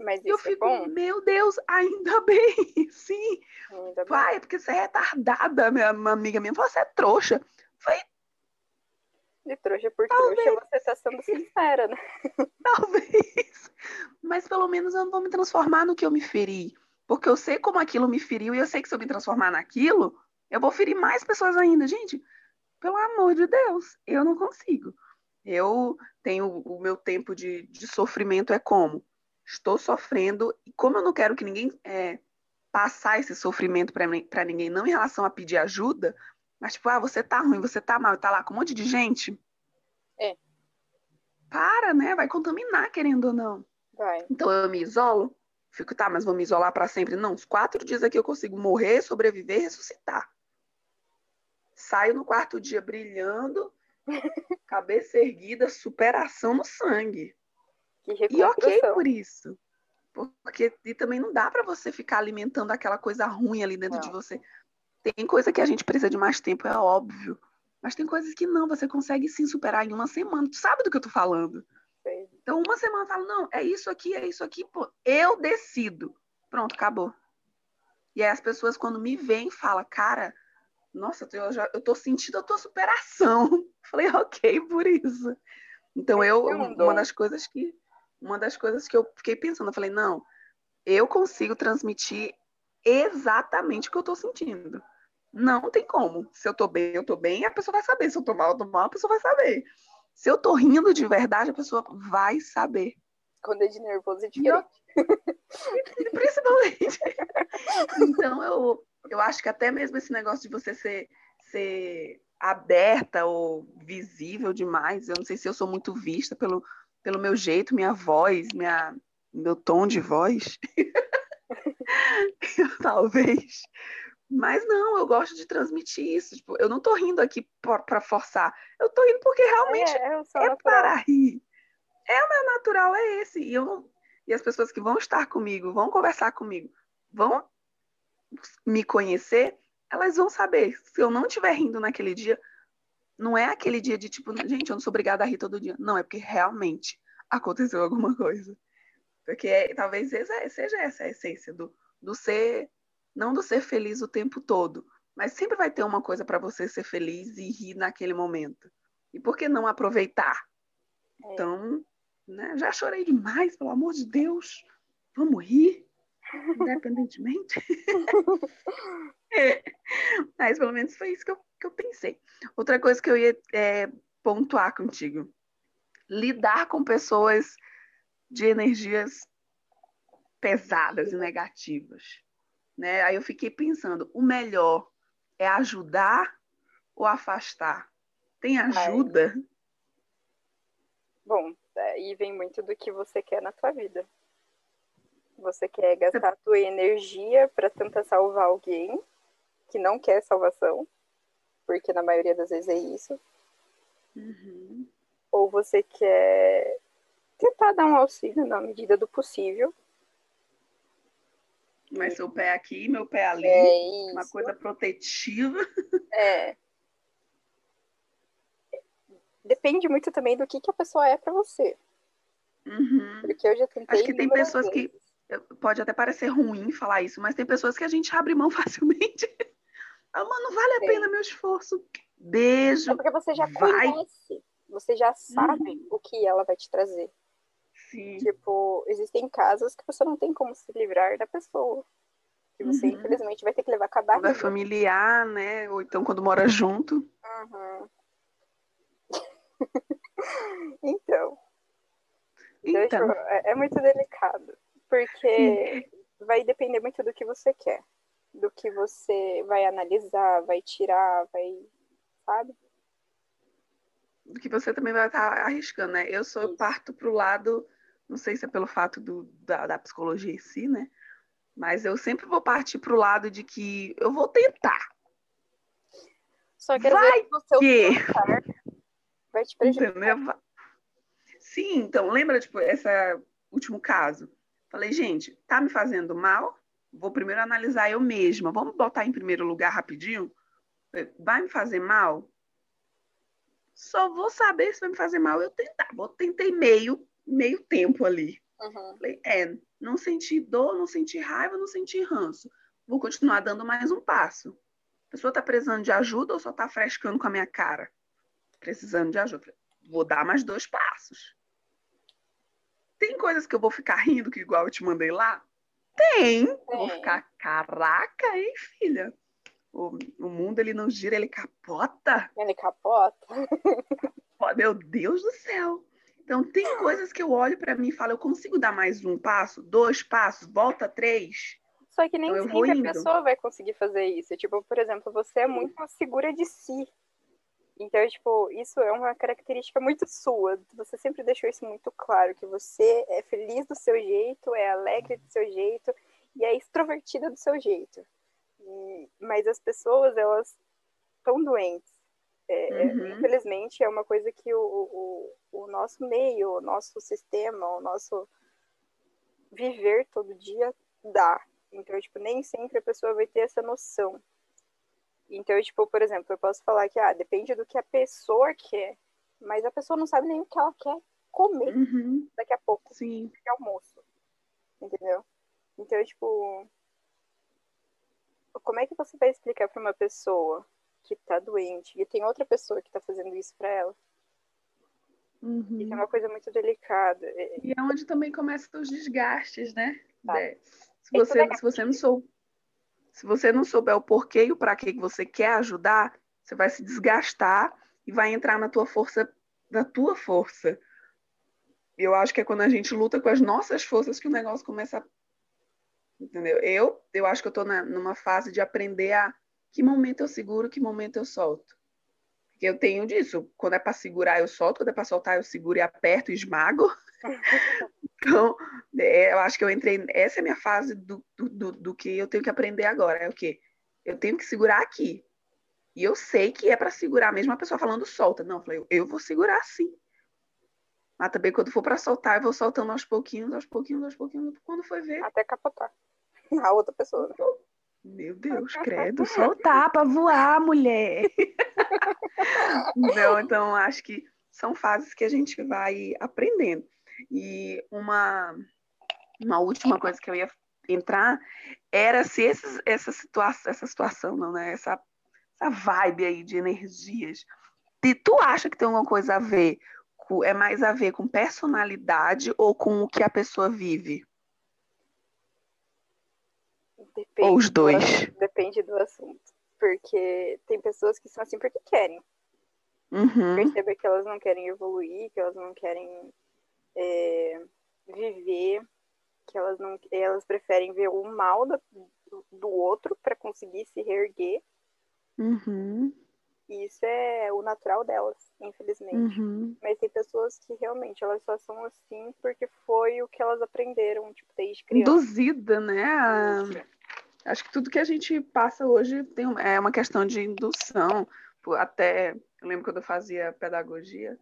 [SPEAKER 4] Mas
[SPEAKER 1] E eu
[SPEAKER 4] é
[SPEAKER 1] fico, meu Deus, ainda bem, sim.
[SPEAKER 4] Ainda bem.
[SPEAKER 1] Pai, é porque você é retardada, minha uma amiga minha. Você é trouxa. Falei,
[SPEAKER 4] De trouxa por
[SPEAKER 1] Talvez.
[SPEAKER 4] trouxa, você tá sendo sincera, né?
[SPEAKER 1] talvez. Mas pelo menos eu não vou me transformar no que eu me feri. Porque eu sei como aquilo me feriu e eu sei que se eu me transformar naquilo, eu vou ferir mais pessoas ainda. Gente, pelo amor de Deus, eu não consigo. Eu tenho o meu tempo de, de sofrimento é como? Estou sofrendo e como eu não quero que ninguém é, passar esse sofrimento para ninguém, não em relação a pedir ajuda, mas tipo, ah, você tá ruim, você tá mal, tá lá com um monte de gente.
[SPEAKER 4] É.
[SPEAKER 1] Para, né? Vai contaminar, querendo ou não.
[SPEAKER 4] Vai.
[SPEAKER 1] Então eu me isolo, fico, tá, mas vou me isolar para sempre. Não, os quatro dias aqui eu consigo morrer, sobreviver e ressuscitar. Saio no quarto dia brilhando, cabeça erguida, superação no sangue.
[SPEAKER 4] Que
[SPEAKER 1] E ok por isso. Porque e também não dá para você ficar alimentando aquela coisa ruim ali dentro
[SPEAKER 4] Não.
[SPEAKER 1] de você. Tem coisa que a gente precisa de mais tempo, é óbvio. Mas tem coisas que não, você consegue sim superar em uma semana. Tu sabe do que eu tô falando?
[SPEAKER 4] Sei.
[SPEAKER 1] Então, uma semana eu falo, não, é isso aqui, é isso aqui, pô, eu decido. Pronto, acabou. E aí as pessoas, quando me veem, falam, cara, nossa, eu, já, eu tô sentindo a tua superação. Falei, ok, por isso. Então, eu, uma das coisas que, uma das coisas que eu fiquei pensando, eu falei, não, eu consigo transmitir exatamente o que eu tô sentindo. Não tem como. Se eu tô bem, eu tô bem, a pessoa vai saber. Se eu tô mal, eu tô mal, a pessoa vai saber. Se eu tô rindo de verdade, a pessoa vai saber.
[SPEAKER 4] Quando é de nervoso é
[SPEAKER 1] E eu-
[SPEAKER 4] diferente.
[SPEAKER 1] Principalmente. Então, eu, eu acho que até mesmo esse negócio de você ser, ser aberta ou visível demais, eu não sei se eu sou muito vista pelo, pelo meu jeito, minha voz, minha, meu tom de voz. Talvez. Mas não, eu gosto de transmitir isso. Tipo, eu não tô rindo aqui para forçar. Eu tô rindo porque realmente
[SPEAKER 4] É, é
[SPEAKER 1] é para rir. É o meu natural, é esse. E, eu não- e as pessoas que vão estar comigo, vão conversar comigo, vão me conhecer, elas vão saber. Se eu não estiver rindo naquele dia, não é aquele dia de tipo, gente, eu não sou obrigada a rir todo dia. Não, é porque realmente aconteceu alguma coisa. Porque é- talvez seja essa a essência do, do ser, não do ser feliz o tempo todo, mas sempre vai ter uma coisa para você ser feliz e rir naquele momento. E por que não aproveitar?
[SPEAKER 4] É.
[SPEAKER 1] Então, né, já chorei demais, pelo amor de Deus. Vamos rir, independentemente. É. Mas pelo menos foi isso que eu, que eu pensei. Outra coisa que eu ia é, pontuar contigo: lidar com pessoas de energias pesadas e negativas. Né? Aí eu fiquei pensando: o melhor é ajudar ou afastar? Tem ajuda?
[SPEAKER 4] Bom, aí vem muito do que você quer na tua vida. Você quer gastar a tua energia para tentar salvar alguém que não quer salvação, porque na maioria das vezes é isso.
[SPEAKER 1] Uhum.
[SPEAKER 4] Ou você quer tentar dar um auxílio na medida do possível.
[SPEAKER 1] Mas seu pé aqui, meu pé ali,
[SPEAKER 4] É
[SPEAKER 1] uma coisa protetiva.
[SPEAKER 4] É. Depende muito também do que, que a pessoa é para você.
[SPEAKER 1] Uhum.
[SPEAKER 4] Porque eu já tentei.
[SPEAKER 1] Acho que tem pessoas que-
[SPEAKER 4] vezes.
[SPEAKER 1] Pode até parecer ruim falar isso, mas tem pessoas que a gente abre mão facilmente. Ah, mano, vale a
[SPEAKER 4] Sim.
[SPEAKER 1] pena meu esforço. Beijo.
[SPEAKER 4] É porque você já
[SPEAKER 1] Vai.
[SPEAKER 4] conhece. Você já sabe o que ela vai te trazer.
[SPEAKER 1] Sim.
[SPEAKER 4] Tipo, existem casos que você não tem como se livrar da pessoa. Que você,
[SPEAKER 1] Uhum.
[SPEAKER 4] infelizmente, vai ter que levar com a
[SPEAKER 1] Quando é
[SPEAKER 4] barriga.
[SPEAKER 1] familiar, né? Ou então quando mora junto.
[SPEAKER 4] Uhum. então, deixa
[SPEAKER 1] Então,
[SPEAKER 4] eu- é, é muito delicado. Porque vai depender muito do que você quer. Do que você vai analisar, vai tirar, vai. Sabe?
[SPEAKER 1] que você também vai estar arriscando, né? Eu sou, eu parto pro lado, não sei se é pelo fato do, da, da psicologia em si, né? Mas eu sempre vou partir pro lado de que eu vou tentar.
[SPEAKER 4] Só quero
[SPEAKER 1] Vai
[SPEAKER 4] o seu
[SPEAKER 1] que-
[SPEAKER 4] tentar vai te prejudicar.
[SPEAKER 1] Entendeu? Sim, então, lembra, tipo, esse último caso? Falei, gente, tá me fazendo mal? Vou primeiro analisar eu mesma. Vamos botar em primeiro lugar rapidinho? Vai me fazer mal? Só vou saber se vai me fazer mal eu tentar. Vou tentei meio, meio tempo ali.
[SPEAKER 4] Uhum.
[SPEAKER 1] Falei, é, não senti dor, não senti raiva, não senti ranço. Vou continuar dando mais um passo. A pessoa está precisando de ajuda ou só está frescando com a minha cara? Precisando de ajuda. Vou dar mais dois passos. Tem coisas que eu vou ficar rindo, que igual eu te mandei lá? Tem. Tem. Vou ficar, caraca, hein, filha? O, o mundo ele não gira, ele capota.
[SPEAKER 4] Ele capota.
[SPEAKER 1] Meu Deus do céu. Então, tem coisas que eu olho para mim e falo, eu consigo dar mais um passo, dois passos, volta três.
[SPEAKER 4] Só que nem então, sempre a pessoa vai conseguir fazer isso. Tipo, por exemplo, você é muito segura de si. Então, tipo, isso é uma característica muito sua. Você sempre deixou isso muito claro, que você é feliz do seu jeito, é alegre do seu jeito e é extrovertida do seu jeito. E, mas as pessoas, elas estão doentes. É, uhum. Infelizmente, é uma coisa que o, o, o nosso meio, o nosso sistema, o nosso viver todo dia dá. Então, tipo, nem sempre a pessoa vai ter essa noção. Então, tipo, por exemplo, eu posso falar que, ah, depende do que a pessoa quer, mas a pessoa não sabe nem o que ela quer comer
[SPEAKER 1] uhum.
[SPEAKER 4] daqui a pouco.
[SPEAKER 1] Sim.
[SPEAKER 4] De almoço. Entendeu? Então, tipo, como é que você vai explicar para uma pessoa que tá doente e tem outra pessoa que tá fazendo isso para ela?
[SPEAKER 1] Uhum.
[SPEAKER 4] Isso é uma coisa muito delicada.
[SPEAKER 1] E é onde também começam os desgastes, né? Tá. Se você, se você não sou se você não souber o porquê e o para que você quer ajudar, você vai se desgastar e vai entrar na tua força, na tua força. Eu acho que é quando a gente luta com as nossas forças que o negócio começa a entendeu? Eu, eu acho que eu estou numa fase de aprender a que momento eu seguro, que momento eu solto. Porque eu tenho disso. Quando é para segurar, eu solto. Quando é para soltar, eu seguro e aperto e esmago. então, é, eu acho que eu entrei. Essa é a minha fase do, do, do que eu tenho que aprender agora. É o quê? Eu tenho que segurar aqui. E eu sei que é para segurar, mesmo a pessoa falando solta. Não, eu falei, eu vou segurar sim. Mas também quando for para soltar, eu vou soltando aos pouquinhos, aos pouquinhos, aos pouquinhos, quando foi ver.
[SPEAKER 4] Até capotar. A outra pessoa. Né?
[SPEAKER 1] Meu Deus, credo, soltar para voar, mulher. Não, então acho que são fases que a gente vai aprendendo. E uma, uma última coisa que eu ia entrar era se esses, essa, situação, essa situação, não, né? Essa, essa vibe aí de energias. Se tu acha que tem alguma coisa a ver, com, é mais a ver com personalidade ou com o que a pessoa vive?
[SPEAKER 4] Depende
[SPEAKER 1] ou os dois?
[SPEAKER 4] Do, depende do assunto. Porque tem pessoas que são assim porque querem.
[SPEAKER 1] Uhum.
[SPEAKER 4] Perceber que elas não querem evoluir, que elas não querem é, viver, que elas não elas preferem ver o mal do, do outro para conseguir se reerguer.
[SPEAKER 1] Uhum.
[SPEAKER 4] E isso é o natural delas, infelizmente.
[SPEAKER 1] Uhum.
[SPEAKER 4] Mas tem pessoas que realmente elas só são assim porque foi o que elas aprenderam, tipo, desde criança.
[SPEAKER 1] Induzida, né? Acho que tudo que a gente passa hoje tem, é uma questão de indução. Até, eu lembro quando eu fazia pedagogia,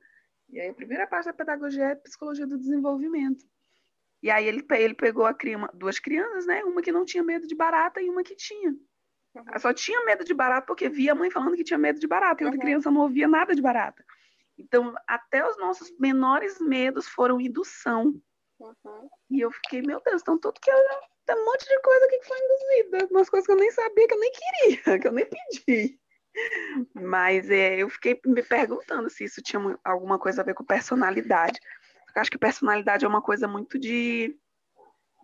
[SPEAKER 1] e aí a primeira parte da pedagogia é psicologia do desenvolvimento. E aí ele, ele pegou a duas crianças, né? Uma que não tinha medo de barata e uma que tinha. Uhum. Só tinha medo de barata porque via a mãe falando que tinha medo de barata, e outra uhum. criança não ouvia nada de barata. Então, até os nossos menores medos foram indução.
[SPEAKER 4] Uhum.
[SPEAKER 1] E eu fiquei, meu Deus, então tudo que eu. Tem um monte de coisa aqui que foi induzida. Umas coisas que eu nem sabia, que eu nem queria, que eu nem pedi. Mas é, eu fiquei me perguntando se isso tinha alguma coisa a ver com personalidade. Eu acho que personalidade é uma coisa muito de,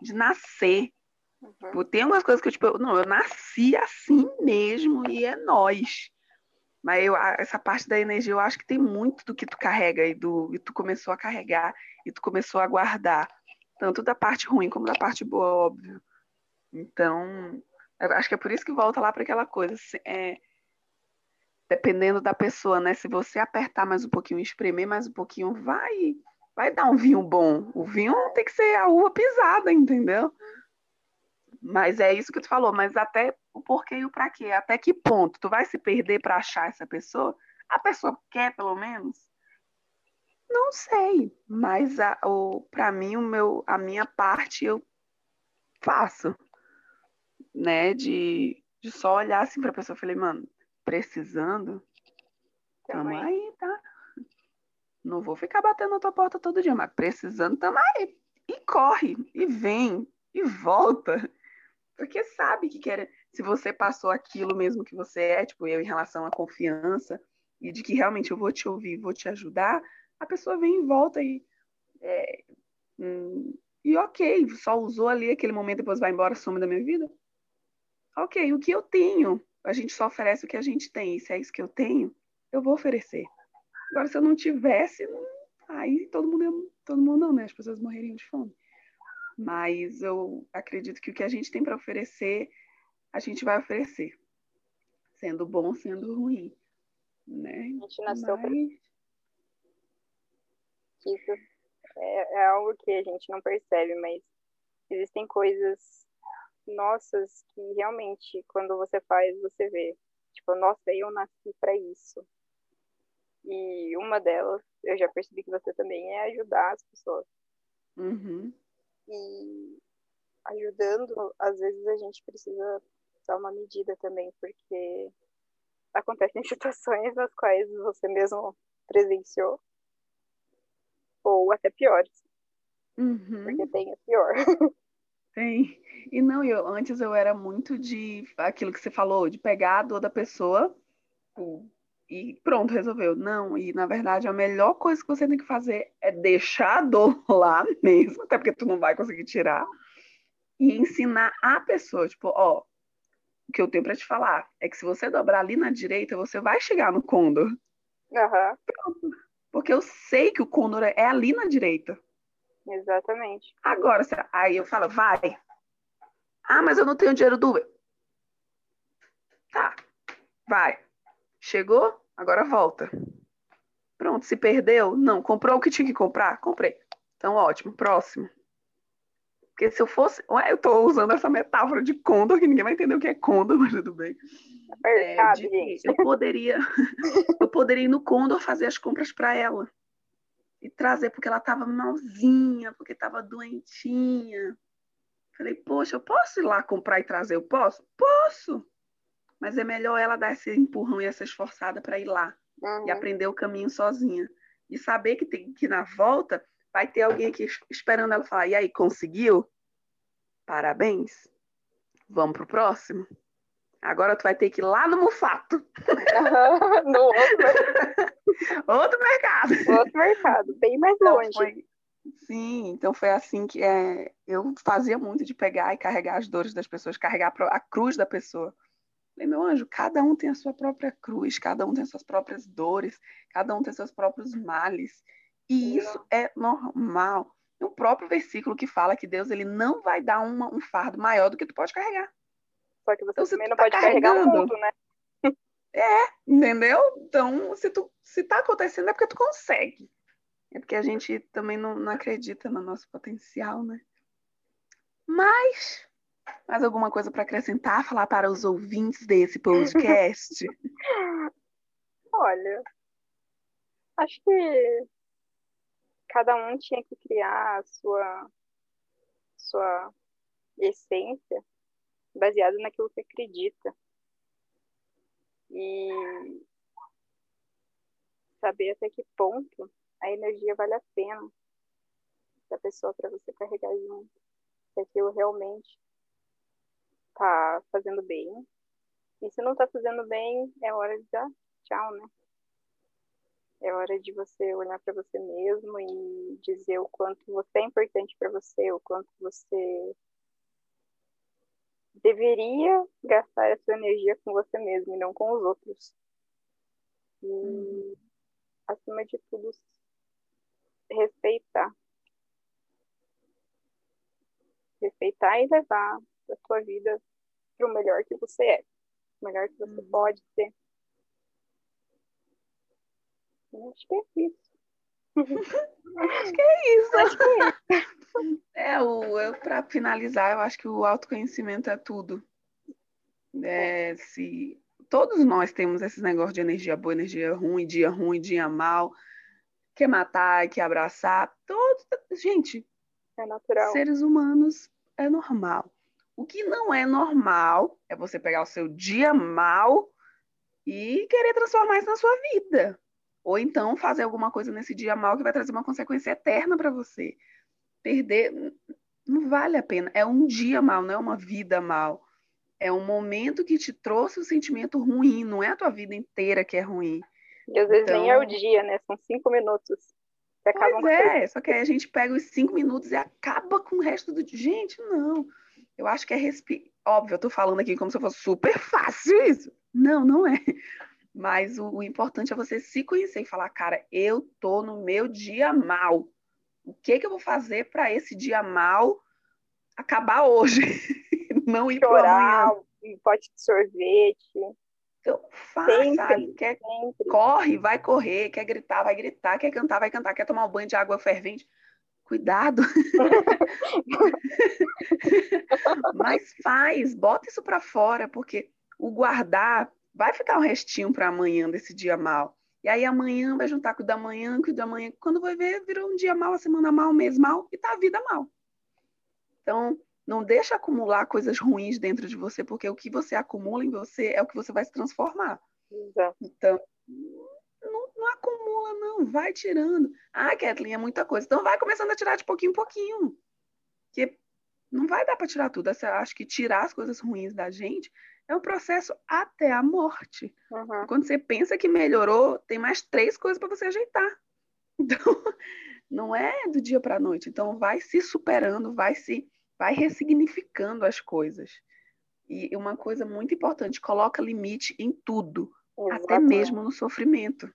[SPEAKER 1] de nascer. Uhum. Tem umas coisas que eu, tipo, não, eu nasci assim mesmo e é nós. Mas eu, essa parte da energia, eu acho que tem muito do que tu carrega e, do, e tu começou a carregar e tu começou a guardar. Tanto da parte ruim como da parte boa, óbvio. Então, acho que é por isso que volta lá para aquela coisa. É, dependendo da pessoa, né? Se você apertar mais um pouquinho, espremer mais um pouquinho, vai, vai dar um vinho bom. O vinho tem que ser a uva pisada, entendeu? Mas é isso que tu falou, mas até o porquê e o para quê? Até que ponto? Tu vai se perder para achar essa pessoa? A pessoa quer, pelo menos? Não sei, mas para mim o meu, a minha parte eu faço, né? De, de só olhar assim para a pessoa, falei, mano, precisando, tamo aí, tá? Não vou ficar batendo na tua porta todo dia, mas precisando, tamo aí. E corre, e vem, e volta. Porque sabe que quer, se você passou aquilo mesmo que você é, tipo eu em relação à confiança, e de que realmente eu vou te ouvir, vou te ajudar, a pessoa vem e volta e. É, hum, e ok, só usou ali aquele momento, depois vai embora, some da minha vida. Ok, o que eu tenho? A gente só oferece o que a gente tem, e se é isso que eu tenho, eu vou oferecer. Agora, se eu não tivesse, aí todo mundo, todo mundo não, né? As pessoas morreriam de fome. Mas eu acredito que o que a gente tem para oferecer, a gente vai oferecer. Sendo bom, sendo ruim. Né?
[SPEAKER 4] A gente nasceu Mas... Isso é, é algo que a gente não percebe, mas existem coisas nossas que realmente, quando você faz, você vê. Tipo, nossa, eu nasci para isso. E uma delas, eu já percebi que você também é ajudar as pessoas.
[SPEAKER 1] Uhum.
[SPEAKER 4] E ajudando, às vezes a gente precisa dar uma medida também, porque acontecem situações nas quais você mesmo presenciou, ou até piores.
[SPEAKER 1] Uhum.
[SPEAKER 4] Porque tem a pior.
[SPEAKER 1] Tem. E não, eu antes eu era muito de aquilo que você falou, de pegar a dor da pessoa e pronto, resolveu. Não, e na verdade a melhor coisa que você tem que fazer é deixar a dor lá mesmo, até porque tu não vai conseguir tirar, e ensinar a pessoa, tipo, ó, o que eu tenho para te falar é que se você dobrar ali na direita, você vai chegar no Condor.
[SPEAKER 4] Uhum.
[SPEAKER 1] Pronto. Porque eu sei que o Condor é ali na direita.
[SPEAKER 4] Exatamente.
[SPEAKER 1] Agora, aí eu falo, vai. Ah, mas eu não tenho dinheiro do Uber. Tá, vai. Chegou? Agora volta. Pronto, se perdeu? Não. Comprou o que tinha que comprar? Comprei. Então, ótimo. Próximo. Porque se eu fosse. Ué, eu estou usando essa metáfora de condor, que ninguém vai entender o que é condor, mas tudo bem.
[SPEAKER 4] É, de,
[SPEAKER 1] eu poderia eu poderia ir no condor fazer as compras para ela e trazer porque ela estava malzinha, porque estava doentinha. Falei, poxa, eu posso ir lá comprar e trazer? Eu posso? Posso! Mas é melhor ela dar esse empurrão e essa esforçada para ir lá uhum. e aprender o caminho sozinha. E saber que, tem, que na volta vai ter alguém aqui esperando ela falar: e aí, conseguiu? Parabéns. Vamos pro próximo? Agora tu vai ter que ir lá no Mufato.
[SPEAKER 4] Uhum, no outro...
[SPEAKER 1] outro mercado.
[SPEAKER 4] Outro mercado, bem mais então, longe.
[SPEAKER 1] Foi... Sim, então foi assim que é... eu fazia muito de pegar e carregar as dores das pessoas, carregar a cruz da pessoa. Falei, meu anjo, cada um tem a sua própria cruz, cada um tem as suas próprias dores, cada um tem seus próprios males. E isso é normal. Tem o próprio versículo que fala que Deus ele não vai dar uma, um fardo maior do que tu pode carregar.
[SPEAKER 4] Só que você então, também não tá pode carregar um ponto, né?
[SPEAKER 1] É, entendeu? Então, se tu se tá acontecendo é porque tu consegue. É porque a gente também não, não acredita no nosso potencial, né? Mas mais alguma coisa para acrescentar, falar para os ouvintes desse podcast?
[SPEAKER 4] Olha, acho que cada um tinha que criar a sua, sua essência baseada naquilo que acredita. E saber até que ponto a energia vale a pena da pessoa para você carregar junto. Se aquilo realmente tá fazendo bem. E se não tá fazendo bem, é hora de dar tchau, né? É hora de você olhar para você mesmo e dizer o quanto você é importante para você, o quanto você deveria gastar a sua energia com você mesmo e não com os outros. E, hum. acima de tudo, respeitar. Respeitar e levar da sua vida para o melhor que você é, o melhor que você uhum. pode ser. Eu acho que é isso.
[SPEAKER 1] Acho que é isso. Acho que é isso. É, o, para finalizar, eu acho que o autoconhecimento é tudo. É, se todos nós temos esses negócios de energia boa, energia ruim, dia ruim, dia mal, quer matar, quer abraçar, todos, gente,
[SPEAKER 4] é natural.
[SPEAKER 1] Seres humanos é normal. O que não é normal é você pegar o seu dia mal e querer transformar isso na sua vida. Ou então fazer alguma coisa nesse dia mal que vai trazer uma consequência eterna para você. perder não vale a pena. É um dia mal, não é uma vida mal. É um momento que te trouxe um sentimento ruim, não é a tua vida inteira que é ruim.
[SPEAKER 4] E às vezes então... nem é o dia, né? São cinco minutos.
[SPEAKER 1] Pois é, só que aí a gente pega os cinco minutos e acaba com o resto do dia. Gente, não. Eu acho que é respirar. Óbvio, eu tô falando aqui como se fosse super fácil isso. Não, não é. Mas o, o, importante é você se conhecer e falar, cara, eu tô no meu dia mal. O que que eu vou fazer para esse dia mal acabar hoje? não ir para amanhã.
[SPEAKER 4] Um pote de sorvete.
[SPEAKER 1] Então, faz, sempre, sabe? Quer, sempre. Corre, vai correr. Quer gritar, vai gritar. Quer cantar, vai cantar. Quer tomar um banho de água fervente. Cuidado. Mas faz, bota isso para fora, porque o guardar vai ficar um restinho para amanhã desse dia mal. E aí amanhã vai juntar com o da manhã, com o da manhã. Quando vai ver, virou um dia mal, a semana mal, o mês mal e tá a vida mal. Então, não deixa acumular coisas ruins dentro de você, porque o que você acumula em você é o que você vai se transformar.
[SPEAKER 4] Exato.
[SPEAKER 1] Então, não, não, acumula, não. Vai tirando. Ah, Kathleen, é muita coisa. Então, vai começando a tirar de pouquinho em pouquinho. Porque não vai dar para tirar tudo. Eu acho que tirar as coisas ruins da gente é um processo até a morte.
[SPEAKER 4] Uhum.
[SPEAKER 1] Quando você pensa que melhorou, tem mais três coisas para você ajeitar. Então, não é do dia para a noite. Então, vai se superando, vai se vai ressignificando as coisas. E uma coisa muito importante, coloca limite em tudo, Exatamente. até mesmo no sofrimento.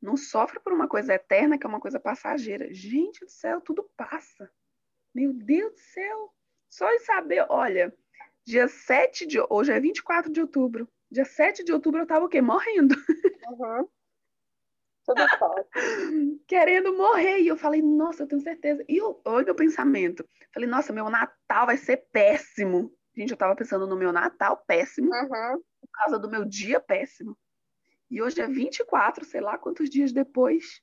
[SPEAKER 1] Não sofre por uma coisa eterna, que é uma coisa passageira. Gente do céu, tudo passa. Meu Deus do céu. Só em saber, olha, dia 7 de. Hoje é 24 de outubro. Dia 7 de outubro eu tava o quê? Morrendo.
[SPEAKER 4] Uhum. Tudo
[SPEAKER 1] Querendo morrer. E eu falei, nossa, eu tenho certeza. E eu, olha o pensamento. Falei, nossa, meu Natal vai ser péssimo. Gente, eu tava pensando no meu Natal péssimo.
[SPEAKER 4] Uhum.
[SPEAKER 1] Por causa do meu dia péssimo. E hoje é 24, sei lá quantos dias depois.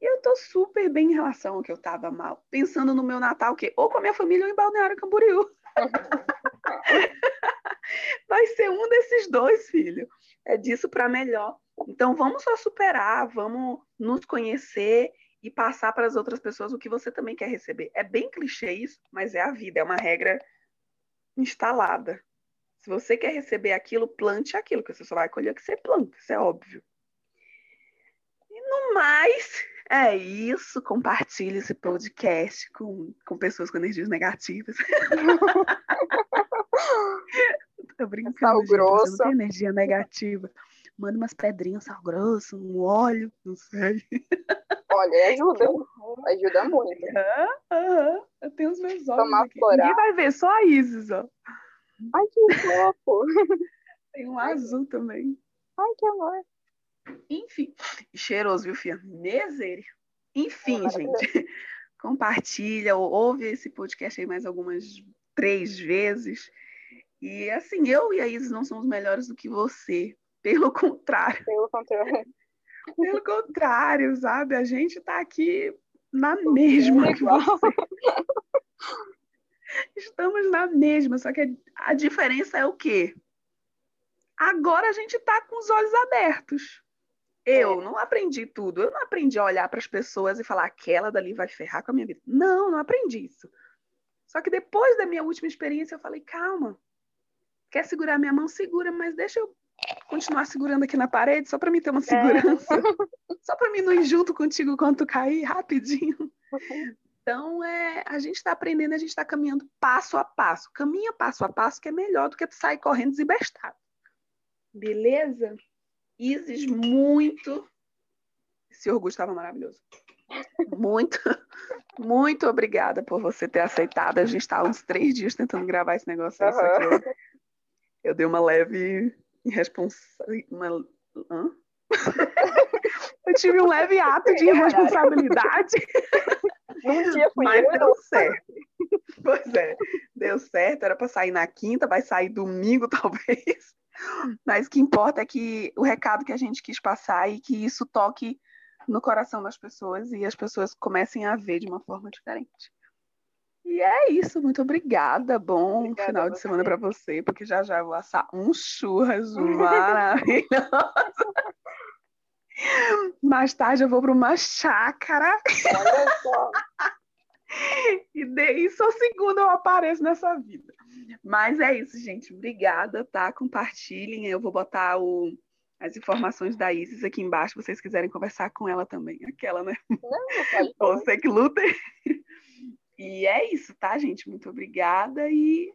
[SPEAKER 1] E eu tô super bem em relação ao que eu tava mal. Pensando no meu Natal, que ou com a minha família ou em Balneário Camboriú. Vai ser um desses dois, filho. É disso para melhor. Então, vamos só superar, vamos nos conhecer e passar para as outras pessoas o que você também quer receber. É bem clichê isso, mas é a vida, é uma regra instalada. Se você quer receber aquilo, plante aquilo, que você só vai colher o que você planta, isso é óbvio. E no mais, é isso. Compartilhe esse podcast com, com pessoas com energias negativas. Tô brincando. Sal gente, grosso. Não tem energia negativa manda umas pedrinhas, sal grosso, um óleo, não sei.
[SPEAKER 4] Olha, ajuda, ajuda muito.
[SPEAKER 1] Aham, Eu tenho os meus olhos Tomar aqui. Ninguém vai ver, só a Isis, ó.
[SPEAKER 4] Ai, que fofo.
[SPEAKER 1] Tem um azul também.
[SPEAKER 4] Ai, que amor.
[SPEAKER 1] Enfim, cheiroso, viu, filha? Miséria. Enfim, é gente, compartilha, ouve esse podcast aí mais algumas três vezes. E assim, eu e a Isis não somos melhores do que você. Pelo contrário.
[SPEAKER 4] Pelo contrário.
[SPEAKER 1] Pelo contrário, sabe? A gente está aqui na mesma que você. Estamos na mesma, só que a diferença é o quê? Agora a gente está com os olhos abertos. Eu é. não aprendi tudo. Eu não aprendi a olhar para as pessoas e falar aquela dali vai ferrar com a minha vida. Não, não aprendi isso. Só que depois da minha última experiência, eu falei: calma, quer segurar minha mão? Segura, mas deixa eu continuar segurando aqui na parede só para mim ter uma é. segurança. É. só para mim não ir junto contigo quando tu cair rapidinho. Então, é, a gente está aprendendo, a gente está caminhando passo a passo. Caminha passo a passo, que é melhor do que tu sair correndo desembestado. Beleza? Isis, muito. Esse orgulho estava maravilhoso. Muito, muito obrigada por você ter aceitado. A gente está uns três dias tentando gravar esse negócio. Uhum. Eu dei uma leve irresponsável. Uma... eu tive um leve ato de irresponsabilidade.
[SPEAKER 4] Um dia foi
[SPEAKER 1] Mas eu. deu certo. Pois é, deu certo. Era para sair na quinta, vai sair domingo, talvez. Mas o que importa é que o recado que a gente quis passar e que isso toque no coração das pessoas e as pessoas comecem a ver de uma forma diferente. E é isso, muito obrigada. Bom obrigada final de semana para você, porque já já eu vou assar um churras maravilhoso. Mais tarde eu vou para uma chácara.
[SPEAKER 4] Olha só.
[SPEAKER 1] e daí só segundo eu apareço nessa vida. Mas é isso, gente. Obrigada, tá? Compartilhem. Eu vou botar o, as informações da Isis aqui embaixo, se vocês quiserem conversar com ela também. Aquela, né? Não, Você que luta. E é isso, tá, gente? Muito obrigada e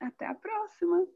[SPEAKER 1] até a próxima.